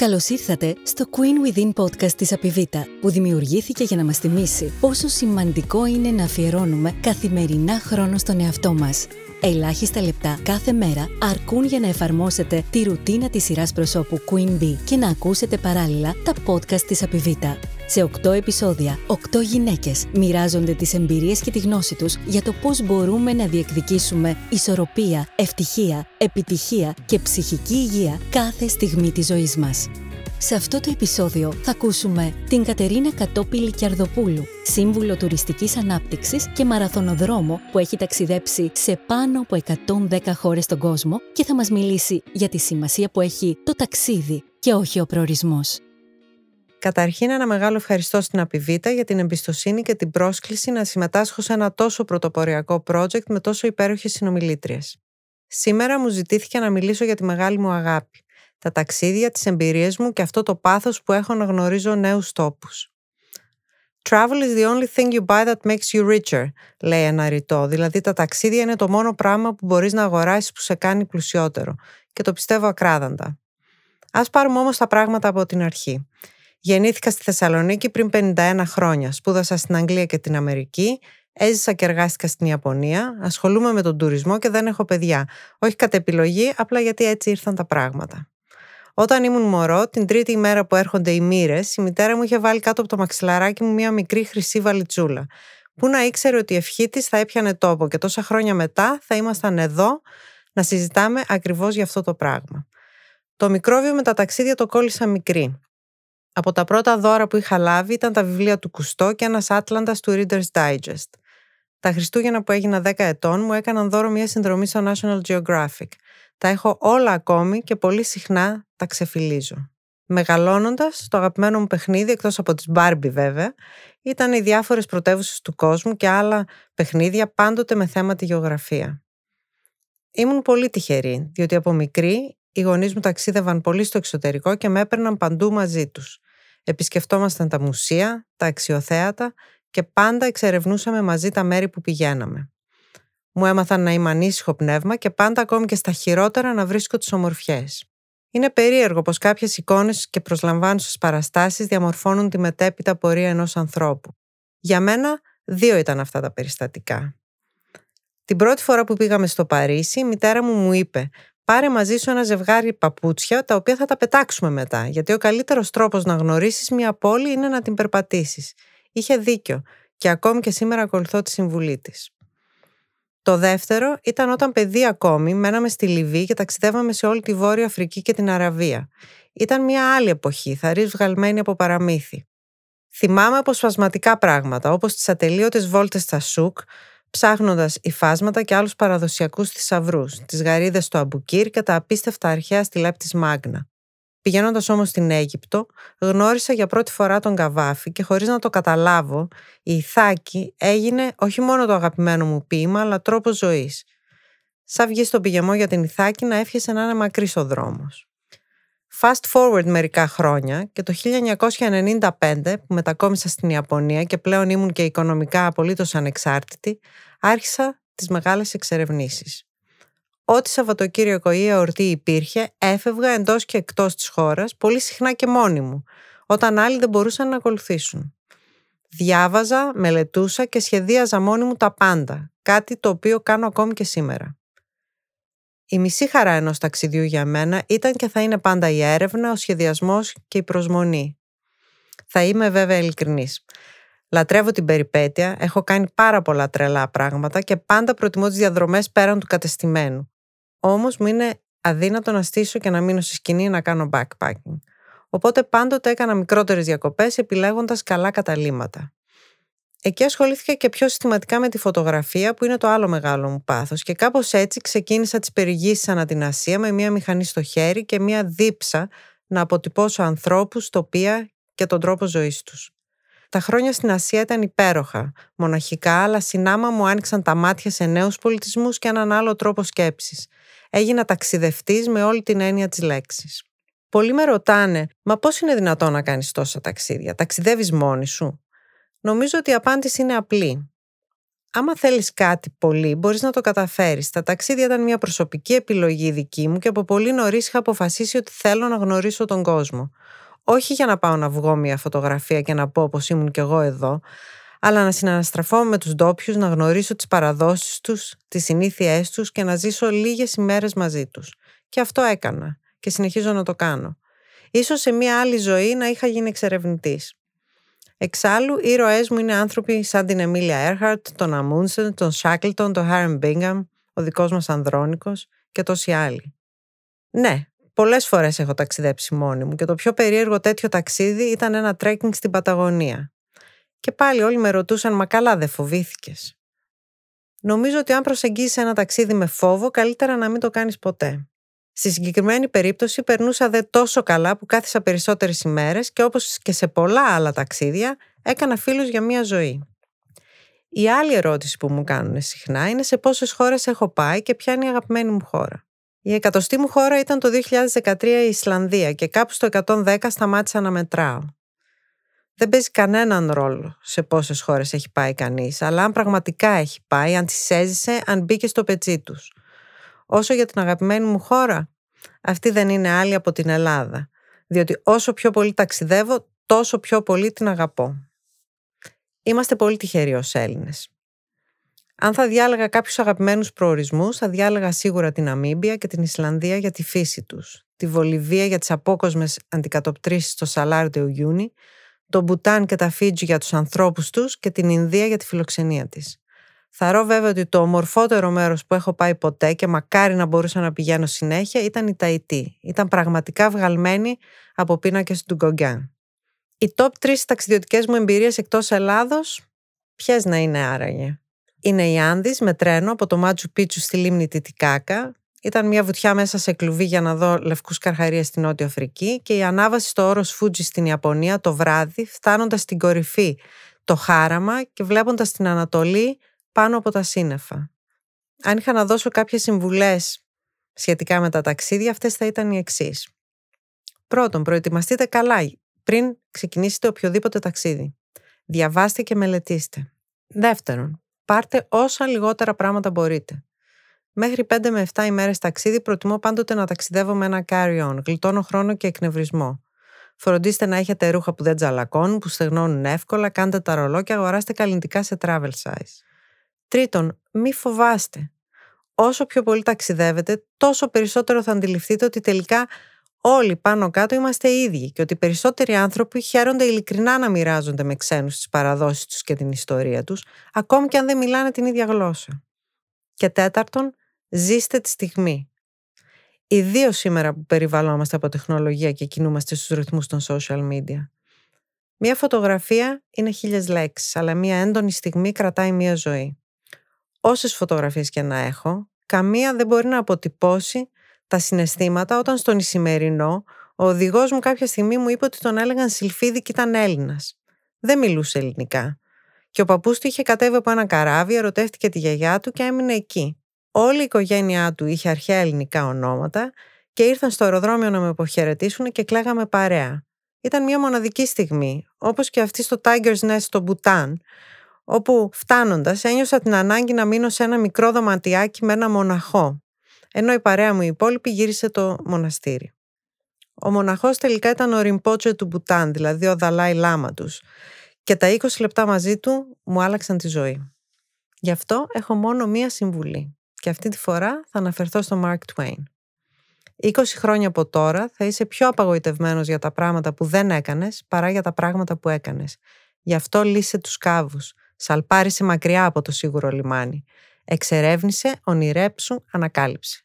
Καλώς ήρθατε στο Queen Within podcast της Απιβίτα, που δημιουργήθηκε για να μας θυμίσει πόσο σημαντικό είναι να αφιερώνουμε καθημερινά χρόνο στον εαυτό μας. Ελάχιστα λεπτά κάθε μέρα αρκούν για να εφαρμόσετε τη ρουτίνα της σειράς προσώπου Queen Bee και να ακούσετε παράλληλα τα podcast της Απιβίτα. Σε 8 επεισόδια, 8 γυναίκες μοιράζονται τις εμπειρίες και τη γνώση τους για το πώς μπορούμε να διεκδικήσουμε ισορροπία, ευτυχία, επιτυχία και ψυχική υγεία κάθε στιγμή της ζωής μας. Σε αυτό το επεισόδιο θα ακούσουμε την Κατερίνα Κατόπιλη Κιαρδοπούλου, σύμβουλο τουριστικής ανάπτυξης και μαραθωνοδρόμο που έχει ταξιδέψει σε πάνω από 110 χώρες στον κόσμο και θα μας μιλήσει για τη σημασία που έχει το ταξίδι και όχι ο προορισμός. Καταρχήν, ένα μεγάλο ευχαριστώ στην Απιβίτα για την εμπιστοσύνη και την πρόσκληση να συμμετάσχω σε ένα τόσο πρωτοποριακό project με τόσο υπέροχες συνομιλήτριες. Σήμερα μου ζητήθηκε να μιλήσω για τη μεγάλη μου αγάπη, τα ταξίδια, τις εμπειρίες μου και αυτό το πάθος που έχω να γνωρίζω νέους τόπους. Travel is the only thing you buy that makes you richer, λέει ένα ρητό. Δηλαδή τα ταξίδια είναι το μόνο πράγμα που μπορείς να αγοράσεις που σε κάνει πλουσιότερο. Και το πιστεύω ακράδαντα. Ας πάρουμε όμως τα πράγματα από την αρχή. Γεννήθηκα στη Θεσσαλονίκη πριν 51 χρόνια. Σπούδασα στην Αγγλία και την Αμερική. Έζησα και εργάστηκα στην Ιαπωνία. Ασχολούμαι με τον τουρισμό και δεν έχω παιδιά. Όχι κατ' επιλογή, απλά γιατί έτσι ήρθαν τα πράγματα. Όταν ήμουν μωρό, την τρίτη ημέρα που έρχονται οι μοίρες, η μητέρα μου είχε βάλει κάτω από το μαξιλαράκι μου μία μικρή χρυσή βαλιτσούλα. Που να ήξερε ότι η ευχή της θα έπιανε τόπο και τόσα χρόνια μετά θα ήμασταν εδώ να συζητάμε ακριβώς για αυτό το πράγμα. Το μικρόβιο με τα ταξίδια το κόλλησα μικρή. Από τα πρώτα δώρα που είχα λάβει ήταν τα βιβλία του Κουστό και ένας Άτλαντας του Reader's Digest. Τα Χριστούγεννα που έγινα 10 ετών μου έκαναν δώρο μια συνδρομή στο National Geographic. Τα έχω όλα ακόμη και πολύ συχνά τα ξεφυλίζω. Μεγαλώνοντας, το αγαπημένο μου παιχνίδι, εκτός από τι Barbie βέβαια, ήταν οι διάφορες πρωτεύουσες του κόσμου και άλλα παιχνίδια πάντοτε με θέμα τη γεωγραφία. Ήμουν πολύ τυχερή, διότι από μικρή οι γονείς μου ταξίδευαν πολύ στο εξωτερικό και με έπαιρναν παντού μαζί τους. Επισκεφτόμασταν τα μουσεία, τα αξιοθέατα και πάντα εξερευνούσαμε μαζί τα μέρη που πηγαίναμε. Μου έμαθαν να είμαι ανήσυχο πνεύμα και πάντα ακόμη και στα χειρότερα να βρίσκω τις ομορφιές. Είναι περίεργο πως κάποιες εικόνες και προσλαμβάνουσες παραστάσεις διαμορφώνουν τη μετέπειτα πορεία ενός ανθρώπου. Για μένα, δύο ήταν αυτά τα περιστατικά. Την πρώτη φορά που πήγαμε στο Παρίσι, η μητέρα μου μου είπε: Πάρε μαζί σου ένα ζευγάρι παπούτσια, τα οποία θα τα πετάξουμε μετά, γιατί ο καλύτερος τρόπος να γνωρίσεις μια πόλη είναι να την περπατήσεις. Είχε δίκιο, και ακόμη και σήμερα ακολουθώ τη συμβουλή της. Το δεύτερο ήταν όταν παιδί ακόμη μέναμε στη Λιβύη και ταξιδεύαμε σε όλη τη Βόρεια Αφρική και την Αραβία. Ήταν μια άλλη εποχή, θαρής βγαλμένη από παραμύθι. Θυμάμαι αποσπασματικά πράγματα, όπως τις ατελείωτες βόλτες στα σουκ, ψάχνοντας υφάσματα και άλλους παραδοσιακούς θησαυρούς, τις γαρίδες του Αμπουκύρ και τα απίστευτα αρχαία στυλέπ της Μάγνα. Πηγαίνοντας όμως στην Αίγυπτο, γνώρισα για πρώτη φορά τον Καβάφη και χωρίς να το καταλάβω, η Ιθάκη έγινε όχι μόνο το αγαπημένο μου ποίημα, αλλά τρόπος ζωής. Σαν βγει στον πηγεμό για την Ιθάκη να εύχεσαι να είναι μακρύς ο δρόμος. Fast forward μερικά χρόνια και το 1995 που μετακόμισα στην Ιαπωνία και πλέον ήμουν και οικονομικά απολύτως ανεξάρτητη, άρχισα τις μεγάλες εξερευνήσεις. Ό,τι Σαββατοκύριακο ή εορτή υπήρχε, έφευγα εντός και εκτός της χώρας, πολύ συχνά και μόνη μου, όταν άλλοι δεν μπορούσαν να ακολουθήσουν. Διάβαζα, μελετούσα και σχεδίαζα μόνη μου τα πάντα, κάτι το οποίο κάνω ακόμη και σήμερα. Η μισή χαρά ενός ταξιδιού για μένα ήταν και θα είναι πάντα η έρευνα, ο σχεδιασμός και η προσμονή. Θα είμαι βέβαια ειλικρινής. Λατρεύω την περιπέτεια, έχω κάνει πάρα πολλά τρελά πράγματα και πάντα προτιμώ τις διαδρομές πέραν του κατεστημένου. Όμως μου είναι αδύνατο να στήσω και να μείνω στη σκηνή να κάνω backpacking. Οπότε πάντοτε έκανα μικρότερες διακοπές επιλέγοντας καλά καταλήματα. Εκεί ασχολήθηκα και πιο συστηματικά με τη φωτογραφία που είναι το άλλο μεγάλο μου πάθος και κάπως έτσι ξεκίνησα τις περιηγήσεις ανά την Ασία με μια μηχανή στο χέρι και μια δίψα να αποτυπώσω ανθρώπους, τοπία και τον τρόπο ζωής τους. Τα χρόνια στην Ασία ήταν υπέροχα, μοναχικά, αλλά συνάμα μου άνοιξαν τα μάτια σε νέους πολιτισμούς και έναν άλλο τρόπο σκέψης. Έγινα ταξιδευτής με όλη την έννοια της λέξης. Πολλοί με ρωτάνε, μα πώς είναι δυνατόν να κάνεις τόσα ταξίδια, ταξιδεύεις μόνη σου; Νομίζω ότι η απάντηση είναι απλή. άμα θέλεις κάτι πολύ, μπορείς να το καταφέρεις. Τα ταξίδια ήταν μια προσωπική επιλογή δική μου και από πολύ νωρίς είχα αποφασίσει ότι θέλω να γνωρίσω τον κόσμο. Όχι για να πάω να βγω μια φωτογραφία και να πω πως ήμουν κι εγώ εδώ, αλλά να συναναστραφώ με τους ντόπιους, να γνωρίσω τις παραδόσεις τους, τις συνήθειές τους και να ζήσω λίγες ημέρες μαζί τους. Και αυτό έκανα και συνεχίζω να το κάνω. Ίσως σε μια άλλη ζωή να είχα γίνει εξερευνητής. Εξάλλου, οι ήρωές μου είναι άνθρωποι σαν την Αμέλια Έρχαρτ, τον Αμούντσεν, τον Σάκλτον, τον Χάιραμ Μπίνγκαμ, ο δικός μας Ανδρώνικος και τόσοι άλλοι. Ναι, πολλές φορές έχω ταξιδέψει μόνη μου και το πιο περίεργο τέτοιο ταξίδι ήταν ένα trekking στην Παταγωνία. Και πάλι όλοι με ρωτούσαν «Μα καλά δεν φοβήθηκες». Νομίζω ότι αν προσεγγίσεις ένα ταξίδι με φόβο, καλύτερα να μην το κάνεις ποτέ. Στη συγκεκριμένη περίπτωση περνούσα δε τόσο καλά που κάθισα περισσότερες ημέρες και όπως και σε πολλά άλλα ταξίδια έκανα φίλους για μία ζωή. Η άλλη ερώτηση που μου κάνουν συχνά είναι σε πόσες χώρες έχω πάει και ποια είναι η αγαπημένη μου χώρα. Η εκατοστή μου χώρα ήταν το 2013 η Ισλανδία και κάπου στο 110 σταμάτησα να μετράω. Δεν παίζει κανέναν ρόλο σε πόσες χώρες έχει πάει κανείς, αλλά αν πραγματικά έχει πάει, αν τις έζησε, αν μπήκε στο πετσί τους. Όσο για την αγαπημένη μου χώρα, αυτή δεν είναι άλλη από την Ελλάδα. Διότι όσο πιο πολύ ταξιδεύω, τόσο πιο πολύ την αγαπώ. Είμαστε πολύ τυχεροί ως Έλληνες. Αν θα διάλεγα κάποιους αγαπημένους προορισμούς, θα διάλεγα σίγουρα την Αμίμπια και την Ισλανδία για τη φύση τους, τη Βολιβία για τις απόκοσμες αντικατοπτρήσεις στο Σαλάρτεο Ιούνι, τον Μπουτάν και τα Φίτζι για τους ανθρώπους τους και την Ινδία για τη φιλοξενία της. Θαρώ βέβαια ότι το ομορφότερο μέρος που έχω πάει ποτέ και μακάρι να μπορούσα να πηγαίνω συνέχεια ήταν η Ταϊτή. Ήταν πραγματικά βγαλμένη από πίνακε του Γκογκάν. Οι top 3 ταξιδιωτικές μου εμπειρίες εκτός Ελλάδος, ποιες να είναι άραγε; Είναι η Άνδης με τρένο από το Μάτσου Πίτσου στη λίμνη Τιτικάκα. Ήταν μια βουτιά μέσα σε κλουβί για να δω λευκούς καρχαρίες στην Νότια Αφρική και η ανάβαση στο όρος Φούτζι στην Ιαπωνία το βράδυ, φτάνοντας στην κορυφή το χάραμα και βλέποντας την Ανατολή πάνω από τα σύννεφα. Αν είχα να δώσω κάποιες συμβουλές σχετικά με τα ταξίδια, αυτές θα ήταν οι εξής. Πρώτον, προετοιμαστείτε καλά πριν ξεκινήσετε οποιοδήποτε ταξίδι. Διαβάστε και μελετήστε. Δεύτερον, πάρτε όσα λιγότερα πράγματα μπορείτε. Μέχρι 5 με 7 ημέρες ταξίδι προτιμώ πάντοτε να ταξιδεύω με ένα carry-on, γλιτώνω χρόνο και εκνευρισμό. Φροντίστε να έχετε ρούχα που δεν τζαλακώνουν, που στεγνώνουν εύκολα, κάντε τα ρολόκια, αγοράστε καλλιντικά σε travel size. Τρίτον, μη φοβάστε. Όσο πιο πολύ ταξιδεύετε, τόσο περισσότερο θα αντιληφθείτε ότι τελικά όλοι πάνω κάτω είμαστε ίδιοι και ότι περισσότεροι άνθρωποι χαίρονται ειλικρινά να μοιράζονται με ξένους τις παραδόσεις τους και την ιστορία τους, ακόμη και αν δεν μιλάνε την ίδια γλώσσα. Και τέταρτον, ζήστε τη στιγμή. Ιδίως σήμερα που περιβαλλόμαστε από τεχνολογία και κινούμαστε στους ρυθμούς των social media. Μία φωτογραφία είναι χίλιες λέξεις, αλλά μία έντονη στιγμή κρατάει μία ζωή όσες φωτογραφίες και να έχω, καμία δεν μπορεί να αποτυπώσει τα συναισθήματα όταν στον Ισημερινό ο οδηγός μου κάποια στιγμή μου είπε ότι τον έλεγαν Σιλφίδη και ήταν Έλληνας. Δεν μιλούσε ελληνικά. Και ο παππούς του είχε κατέβει από ένα καράβι, ερωτεύτηκε τη γιαγιά του και έμεινε εκεί. Όλη η οικογένειά του είχε αρχαία ελληνικά ονόματα και ήρθαν στο αεροδρόμιο να με αποχαιρετήσουν και κλαίγαμε παρέα. Ήταν μια μοναδική στιγμή, όπως και αυτή στο Tiger's Nest στο Μπουτάν, όπου φτάνοντας ένιωσα την ανάγκη να μείνω σε ένα μικρό δωματιάκι με ένα μοναχό, ενώ η παρέα μου η υπόλοιπη γύρισε το μοναστήρι. Ο μοναχός τελικά ήταν ο Ριμπότσε του Μπουτάν, δηλαδή ο Δαλάη Λάμα τους, και τα 20 λεπτά μαζί του μου άλλαξαν τη ζωή. Γι' αυτό έχω μόνο μία συμβουλή και αυτή τη φορά θα αναφερθώ στο Mark Twain. 20 χρόνια από τώρα θα είσαι πιο απαγοητευμένος για τα πράγματα που δεν έκανες παρά για τα πράγματα που έκανες. Γι' αυτό λύσε τους κάβους, Σαλπάρισε μακριά από το σίγουρο λιμάνι. Εξερεύνησε, ονειρέψου, ανακάλυψε.